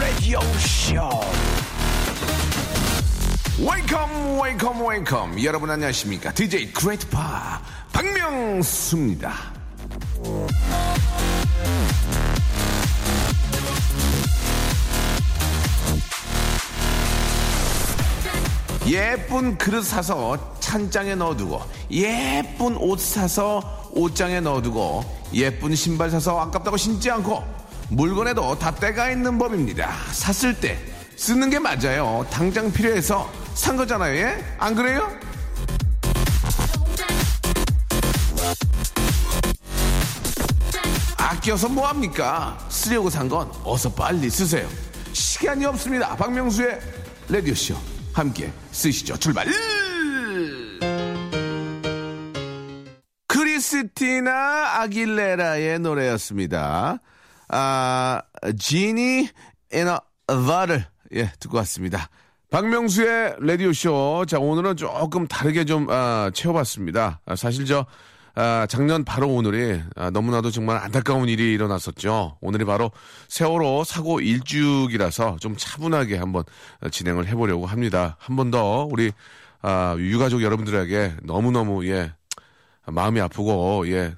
Radio Show. 여러분 안녕하십니까? DJ 크레이트파 박명수입니다. 예쁜 그릇 사서 찬장에 넣어두고 예쁜 옷 사서 옷장에 넣어두고 예쁜 신발 사서 아깝다고 신지 않고 물건에도 다 때가 있는 법입니다. 샀을 때 쓰는 게 맞아요. 당장 필요해서 산 거잖아요. 예? 안 그래요? 아껴서 뭐합니까? 쓰려고 산 건 어서 빨리 쓰세요. 시간이 없습니다. 박명수의 레디오쇼. 함께 쓰시죠. 출발! 크리스티나 아길레라의 노래였습니다. 아, 지니 에너 바를 예, 듣고 왔습니다. 박명수의 라디오쇼. 자, 오늘은 조금 다르게 좀, 아, 채워봤습니다. 아, 사실 저, 아, 작년 바로 오늘이 아, 너무나도 정말 안타까운 일이 일어났었죠. 오늘이 바로 세월호 사고 일주기라서 좀 차분하게 한번 진행을 해보려고 합니다. 한 번 더 우리 아, 유가족 여러분들에게 너무너무 예 마음이 아프고 예.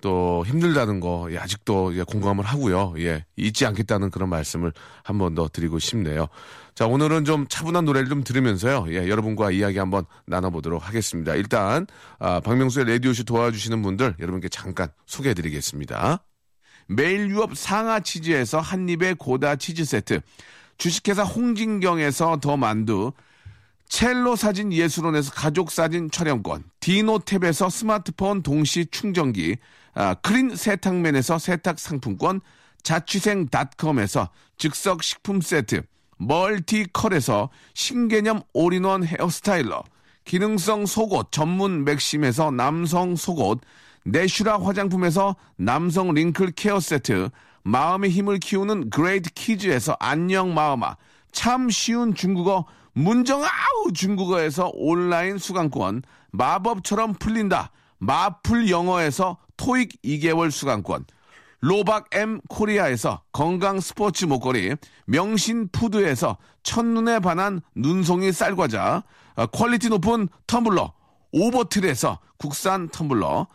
또 힘들다는 거 예, 아직도 예, 공감을 하고요. 예, 잊지 않겠다는 그런 말씀을 한 번 더 드리고 싶네요. 자, 오늘은 좀 차분한 노래를 좀 들으면서요. 예, 여러분과 이야기 한번 나눠보도록 하겠습니다. 일단, 아, 박명수의 라디오쇼 도와주시는 분들 여러분께 잠깐 소개해 드리겠습니다. 매일 유업 상하 치즈에서 한입의 고다 치즈 세트, 주식회사 홍진경에서 더 만두, 첼로 사진 예술원에서 가족 사진 촬영권, 디노탭에서 스마트폰 동시 충전기, 아, 크린 세탁맨에서 세탁 상품권, 자취생닷컴에서 즉석 식품 세트, 멀티컬에서 신개념 올인원 hair styler, 기능성 속옷 전문 맥심에서 남성 속옷, 내츄라 화장품에서 남성 wrinkle care 세트, 마음의 힘을 키우는 그레이트 키즈에서 안녕 마음아, 참 쉬운 중국어 문정아 중국어에서 온라인 수강권, 마법처럼 풀린다, 마풀 영어에서 토익 2개월 수강권, 로박 M 코리아에서 건강 스포츠 목걸이, 명신 푸드에서 첫눈에 반한 눈송이 쌀과자, 아, quality 높은 텀블러, 오버틀에서 국산 텀블러,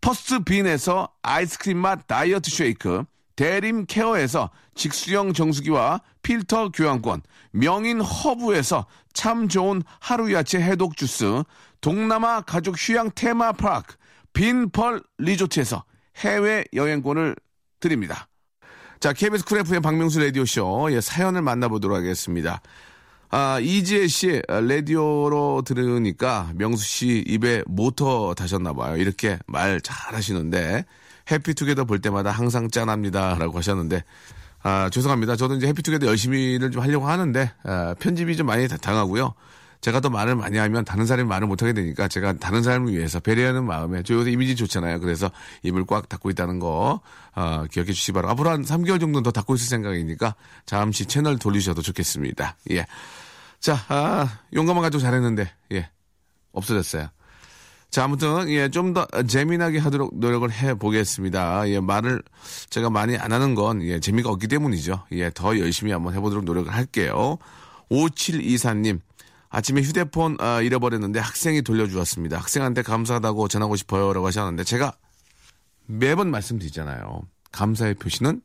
퍼스트 빈에서 아이스크림 맛 다이어트 쉐이크, 대림 케어에서 직수형 정수기와 필터 교환권, 명인 허브에서 참 좋은 하루 야채 해독 주스, 동남아 가족 휴양 테마 파크, 빈펄 리조트에서 해외 여행권을 드립니다. 자, KBS 쿨 FM 박명수 라디오쇼, 예, 사연을 만나보도록 하겠습니다. 아, 이지혜 씨, 라디오로 들으니까 명수 씨 입에 모터 다셨나봐요. 이렇게 말 잘 하시는데, 해피투게더 볼 때마다 항상 짠합니다. 라고 하셨는데, 아, 죄송합니다. 저도 이제 해피투게더 열심히를 좀 하려고 하는데, 아, 편집이 좀 많이 당하고요. 제가 더 말을 많이 하면 다른 사람이 말을 못하게 되니까 제가 다른 사람을 위해서 배려하는 마음에 저 요새 이미지 좋잖아요. 그래서 입을 꽉 닫고 있다는 거 어, 기억해 주시기 바라고 앞으로 한 3개월 정도는 더 닫고 있을 생각이니까 잠시 채널 돌리셔도 좋겠습니다. 예. 자, 아, 용감한 가족 잘했는데 예. 없어졌어요. 자, 아무튼, 예, 좀 더 재미나게 하도록 노력을 해 보겠습니다. 예, 말을 제가 많이 안 하는 건, 예, 재미가 없기 때문이죠. 예, 더 열심히 한번 해보도록 노력을 할게요. 5724님, 아침에 휴대폰 아, 잃어버렸는데 학생이 돌려주었습니다. 학생한테 감사하다고 전하고 싶어요. 라고 하셨는데 제가 매번 말씀드리잖아요. 감사의 표시는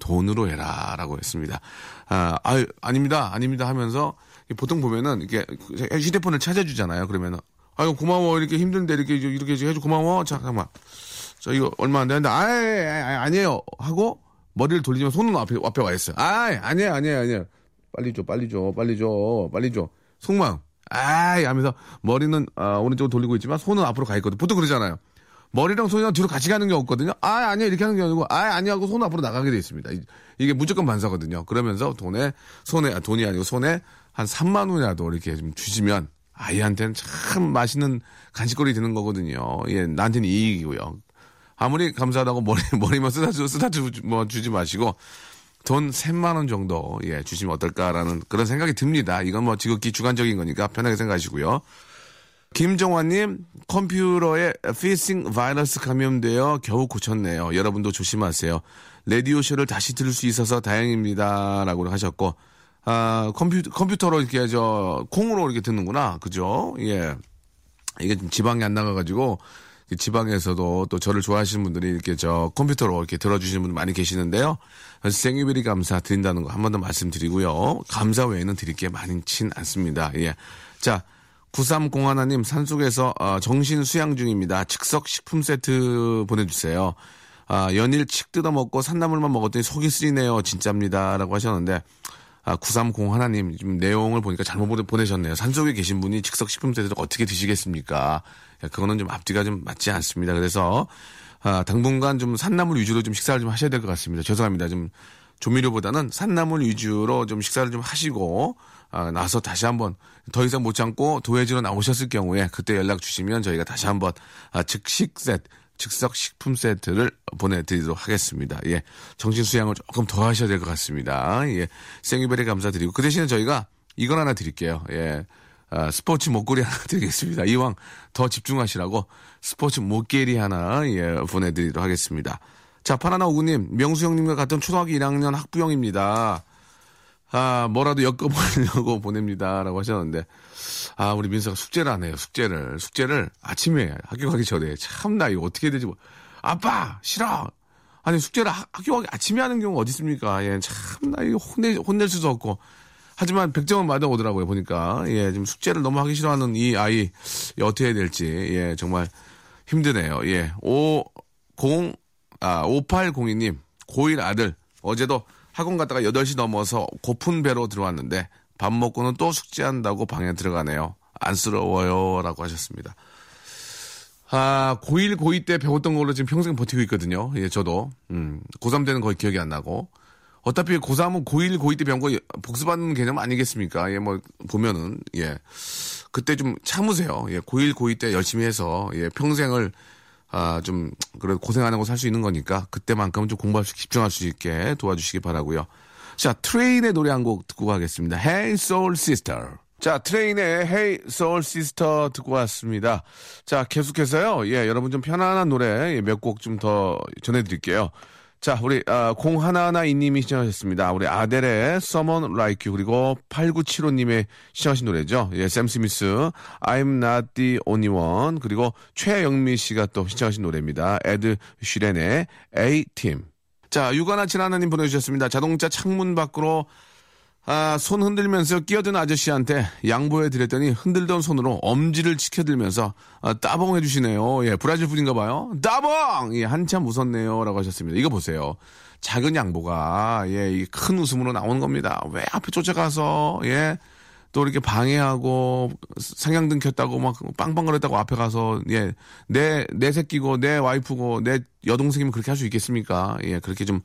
돈으로 해라. 라고 했습니다. 아, 아유, 아닙니다. 아닙니다. 하면서 보통 보면은 이렇게 휴대폰을 찾아주잖아요. 그러면은 아유, 고마워. 이렇게 힘든데 이렇게 이렇게 해줘. 고마워. 잠깐만. 저 이거 얼마 안 되는데 아, 아니에요. 하고 머리를 돌리면 손은 앞에 앞에 와 있어요. 아, 아니에요. 아니에요. 아니에요. 빨리 줘. 빨리 줘. 빨리 줘. 빨리 줘. 속마음. 아이 하면서 머리는 아, 오른쪽으로 돌리고 있지만 손은 앞으로 가 있거든. 보통 그러잖아요. 머리랑 손이랑 뒤로 같이 가는 게 없거든요. 아, 아니야. 이렇게 하는 게 아니고, 아, 아니야. 하고 손 앞으로 나가게 돼 있습니다. 이게 무조건 반사거든요. 그러면서 돈에, 손에, 아, 돈이 아니고 손에 한 3만 원이라도 이렇게 좀 주시면 아이한테는 참 맛있는 간식거리 되는 거거든요. 예, 나한테는 이익이고요. 아무리 감사하다고 머리, 머리만 쓰다, 주, 쓰다 주, 뭐 주지 마시고, 돈 3만 원 정도 예, 주시면 어떨까라는 그런 생각이 듭니다. 이건 뭐 지극히 주관적인 거니까 편하게 생각하시고요. 김정환님 컴퓨터에 피싱 바이러스 감염되어 겨우 고쳤네요. 여러분도 조심하세요. 레디오 쇼를 다시 들을 수 있어서 다행입니다 라고 하셨고 아 컴퓨터 컴퓨터로 이렇게 저 콩으로 이렇게 듣는구나 그죠? 예 이게 좀 지방이 안 나가가지고 지방에서도 또 저를 좋아하시는 분들이 이렇게 저 컴퓨터로 이렇게 들어주시는 분들 많이 계시는데요. 생일베리 감사 드린다는 거 한 번 더 말씀드리고요. 감사 외에는 드릴 게 많진 않습니다. 예. 자, 9301님 산속에서 어, 정신 수양 중입니다. 즉석 식품 세트 보내주세요. 아, 연일 칡 뜯어먹고 산나물만 먹었더니 속이 쓰리네요. 진짜입니다. 라고 하셨는데 아, 9301님, 지금 내용을 보니까 잘못 보내셨네요. 산속에 계신 분이 즉석 식품 세트를 어떻게 드시겠습니까? 그거는 좀 앞뒤가 좀 맞지 않습니다. 그래서, 아, 당분간 좀 산나물 위주로 좀 식사를 좀 하셔야 될 것 같습니다. 죄송합니다. 좀 조미료보다는 산나물 위주로 좀 식사를 좀 하시고, 아, 나서 다시 한번 더 이상 못 참고 도해지로 나오셨을 경우에 그때 연락 주시면 저희가 다시 한번 아, 즉식 세트, 즉석 식품 세트를 보내드리도록 하겠습니다. 예. 정신 수양을 조금 더 하셔야 될 것 같습니다. 예. 생일베리 감사드리고 그 대신에 저희가 이걸 하나 드릴게요. 예. 아, 스포츠 목걸이 하나 드리겠습니다. 이왕 더 집중하시라고 스포츠 목걸이 하나 예, 보내드리도록 하겠습니다. 자, 파나나 오구님, 명수 형님과 같은 초등학교 1학년 학부형입니다. 아, 뭐라도 엮어보려고 보냅니다. 라고 하셨는데, 아, 우리 민서가 숙제를 안 해요. 숙제를. 숙제를 아침에 학교 가기 전에. 참나, 이거 어떻게 되지? 뭐. 아빠! 싫어! 아니, 숙제를 하, 학교 가기 아침에 하는 경우가 어디 있습니까? 예, 참나, 이거 혼내, 혼낼 수도 없고. 하지만 100점은 맞아 오더라고요, 보니까. 예, 지금 숙제를 너무 하기 싫어하는 이 아이, 예, 어떻게 해야 될지, 예, 정말 힘드네요. 예, 5, 0, 아, 5802님, 고1 아들, 어제도 학원 갔다가 8시 넘어서 고픈 배로 들어왔는데 밥 먹고는 또 숙제한다고 방에 들어가네요. 안쓰러워요. 라고 하셨습니다. 아, 고1, 고2 때 배웠던 걸로 지금 평생 버티고 있거든요. 예, 저도. 음, 고3 때는 거의 기억이 안 나고. 어차피 고3은 고1, 고2 때 배운 거 복습하는 개념 아니겠습니까? 예, 뭐, 보면은, 예. 그때 좀 참으세요. 예, 고1, 고2 때 열심히 해서, 예, 평생을 아, 좀, 그래, 고생 안 하고 살 수 있는 거니까, 그때만큼은 좀 공부할 수, 집중할 수 있게 도와주시기 바라고요 자, 트레인의 노래 한 곡 듣고 가겠습니다. Hey Soul Sister. 자, 트레인의 Hey Soul Sister 듣고 왔습니다. 자, 계속해서요. 예, 여러분 좀 편안한 노래 몇 곡 좀 더 전해드릴게요. 자, 우리, 아, 0112님이 신청하셨습니다. 우리 아델의 Someone Like You, 그리고 8975님의 신청하신 노래죠. 예, 샘 스미스, I'm Not the Only One, 그리고 최영미 씨가 또 신청하신 노래입니다. 에드 슈렌의 A-Team. 자, 유관아 지나나님 보내주셨습니다. 자동차 창문 밖으로 아, 손 흔들면서 끼어든 아저씨한테 양보해 드렸더니 흔들던 손으로 엄지를 치켜들면서 아, 따봉 해 주시네요. 예, 브라질 분인가 봐요. 따봉! 예, 한참 웃었네요. 라고 하셨습니다. 이거 보세요. 작은 양보가, 예, 큰 웃음으로 나오는 겁니다. 왜 앞에 쫓아가서, 예, 또 이렇게 방해하고 상향등 켰다고 막 빵빵거렸다고 앞에 가서 예 내 내 새끼고 내 와이프고 내 여동생이면 그렇게 할 수 있겠습니까? 예 그렇게 좀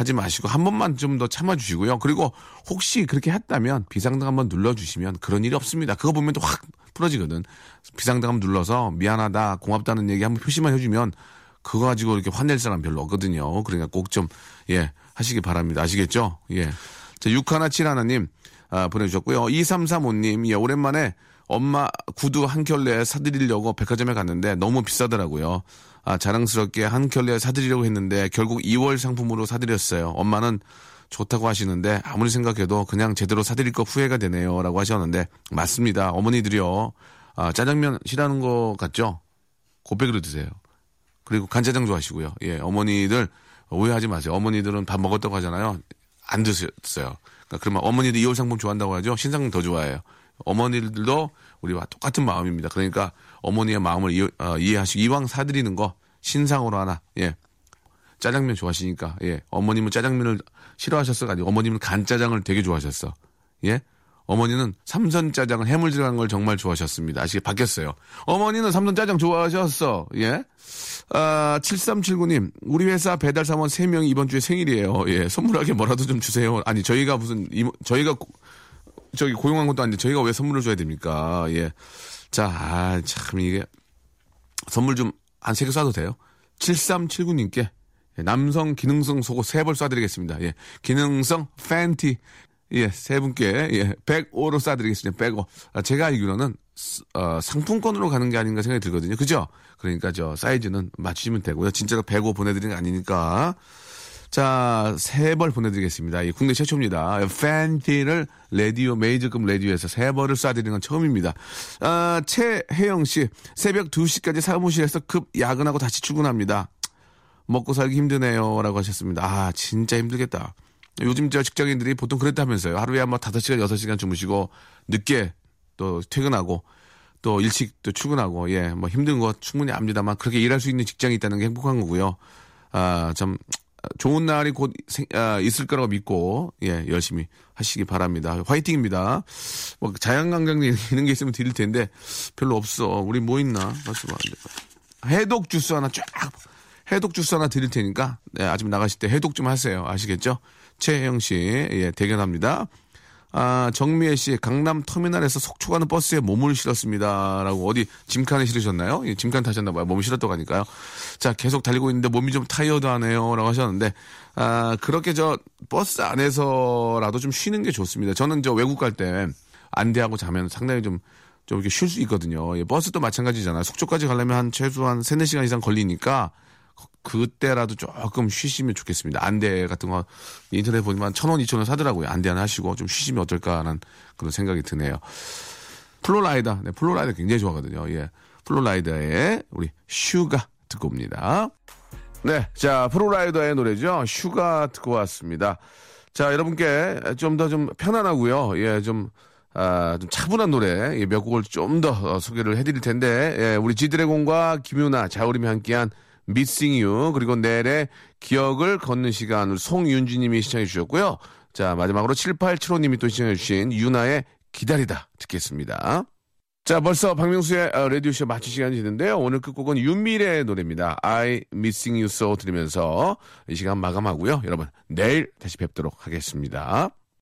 하지 마시고 한 번만 좀 더 참아주시고요. 그리고 혹시 그렇게 했다면 비상등 한번 눌러주시면 그런 일이 없습니다. 그거 보면 또 확 풀어지거든. 비상등 한번 눌러서 미안하다, 고맙다는 얘기 한번 표시만 해주면 그거 가지고 이렇게 화낼 사람 별로 없거든요. 그러니까 꼭 좀, 예, 하시기 바랍니다. 아시겠죠? 예. 자, 6171님, 아, 보내주셨고요. 2335님, 예, 오랜만에 엄마 구두 한 켤레 사드리려고 백화점에 갔는데 너무 비싸더라고요. 아, 자랑스럽게 한 켤레 사드리려고 했는데 결국 2월 상품으로 사드렸어요. 엄마는 좋다고 하시는데 아무리 생각해도 그냥 제대로 사드릴 거 후회가 되네요. 라고 하셨는데 맞습니다. 어머니들이요. 아, 짜장면 싫어하는 거 같죠? 곱빼기로 드세요. 그리고 간짜장 좋아하시고요. 예, 어머니들 오해하지 마세요. 어머니들은 밥 먹었다고 하잖아요. 안 드셨어요. 그러니까 그러면 어머니들 2월 상품 좋아한다고 하죠. 신상품 더 좋아해요. 어머니들도 우리와 똑같은 마음입니다. 그러니까 어머니의 마음을 이해, 어, 이해하시고 이왕 사드리는 거 신상으로 하나 예 짜장면 좋아하시니까 예 어머님은 짜장면을 싫어하셨어가 아니고 어머님은 간짜장을 되게 좋아하셨어 예 어머니는 삼선 짜장을 해물 들어간 걸 정말 좋아하셨습니다. 아시게 바뀌었어요. 어머니는 삼선 짜장 좋아하셨어. 예. 아, 7379님, 우리 회사 배달 사원 3명이 이번 주에 생일이에요. 예. 선물하게 뭐라도 좀 주세요. 아니, 저희가 무슨, 저희가, 저기 고용한 것도 아닌데 저희가 왜 선물을 줘야 됩니까? 예. 자, 아, 참, 이게, 선물 좀 한 세 개 쏴도 돼요? 7379님께 남성 기능성 속옷 세 벌 쏴드리겠습니다. 예. 기능성 팬티. 예, 세 분께, 예, 105로 쏴드리겠습니다. 105. 아, 제가 알기로는, 어, 상품권으로 가는 게 아닌가 생각이 들거든요. 그죠? 그러니까 저 사이즈는 맞추시면 되고요. 진짜로 105 보내드리는 게 아니니까. 자, 세 벌 보내드리겠습니다. 이 국내 최초입니다. 팬티를 레디오, 메이저급 레디오에서 세 벌을 쏴드리는 건 처음입니다. 아, 최혜영 씨, 새벽 2시까지 사무실에서 급 야근하고 다시 출근합니다. 먹고 살기 힘드네요. 라고 하셨습니다. 아, 진짜 힘들겠다. 요즘 저 직장인들이 보통 그랬다면서요. 하루에 한뭐 5시간, 6시간 주무시고, 늦게 또 퇴근하고, 또 일찍 또 출근하고, 예, 뭐 힘든 거 충분히 압니다만, 그렇게 일할 수 있는 직장이 있다는 게 행복한 거고요. 아, 참, 좋은 날이 곧 생, 아, 있을 거라고 믿고, 예, 열심히 하시기 바랍니다. 화이팅입니다. 뭐, 자연강장 이런 게 있으면 드릴 텐데, 별로 없어. 우리 뭐 있나? 해독 주스 하나 쫙, 해독 주스 하나 드릴 테니까, 네, 아침 나가실 때 해독 좀 하세요. 아시겠죠? 최혜영 씨, 예, 대견합니다. 아, 정미애 씨, 강남 터미널에서 속초 가는 버스에 몸을 실었습니다. 라고 어디 짐칸에 실으셨나요? 예, 짐칸 타셨나봐요. 몸을 실었다고 하니까요. 자, 계속 달리고 있는데 몸이 좀 타이어드 하네요. 라고 하셨는데, 아, 그렇게 저 버스 안에서라도 좀 쉬는 게 좋습니다. 저는 저 외국 갈 때 안대하고 자면 상당히 좀, 좀 이렇게 쉴 수 있거든요. 예, 버스도 마찬가지잖아요. 속초까지 가려면 한 최소한 3, 4시간 이상 걸리니까 그때라도 조금 쉬시면 좋겠습니다. 안대 같은 거 인터넷 보니까 한 천 원, 이천 원 사더라고요. 안대 하나 하시고 좀 쉬시면 어떨까 하는 그런 생각이 드네요. 플로라이다. 네, 플로라이다 굉장히 좋아하거든요. 예. 플로라이다의 우리 Sugar 듣고 옵니다. 네. 자, 플로라이더의 노래죠. Sugar 듣고 왔습니다. 자, 여러분께 좀 더좀 좀 편안하고요. 예, 좀 아, 좀 차분한 노래 예, 몇 곡을 좀더 어, 소개를 해드릴 텐데, 예, 우리 지드래곤과 김윤아, 자우림이 함께한 Missing You 그리고 넬의 기억을 걷는 시간으로 송윤주님이 신청해 주셨고요. 자 마지막으로 7875 님이 또 신청해 주신 유나의 기다리다 듣겠습니다. 자 벌써 박명수의 어, 라디오쇼 마칠 시간이 됐는데요. 오늘 끝곡은 윤미래의 노래입니다. I Missing You So 들으면서 이 시간 마감하고요. 여러분 내일 다시 뵙도록 하겠습니다.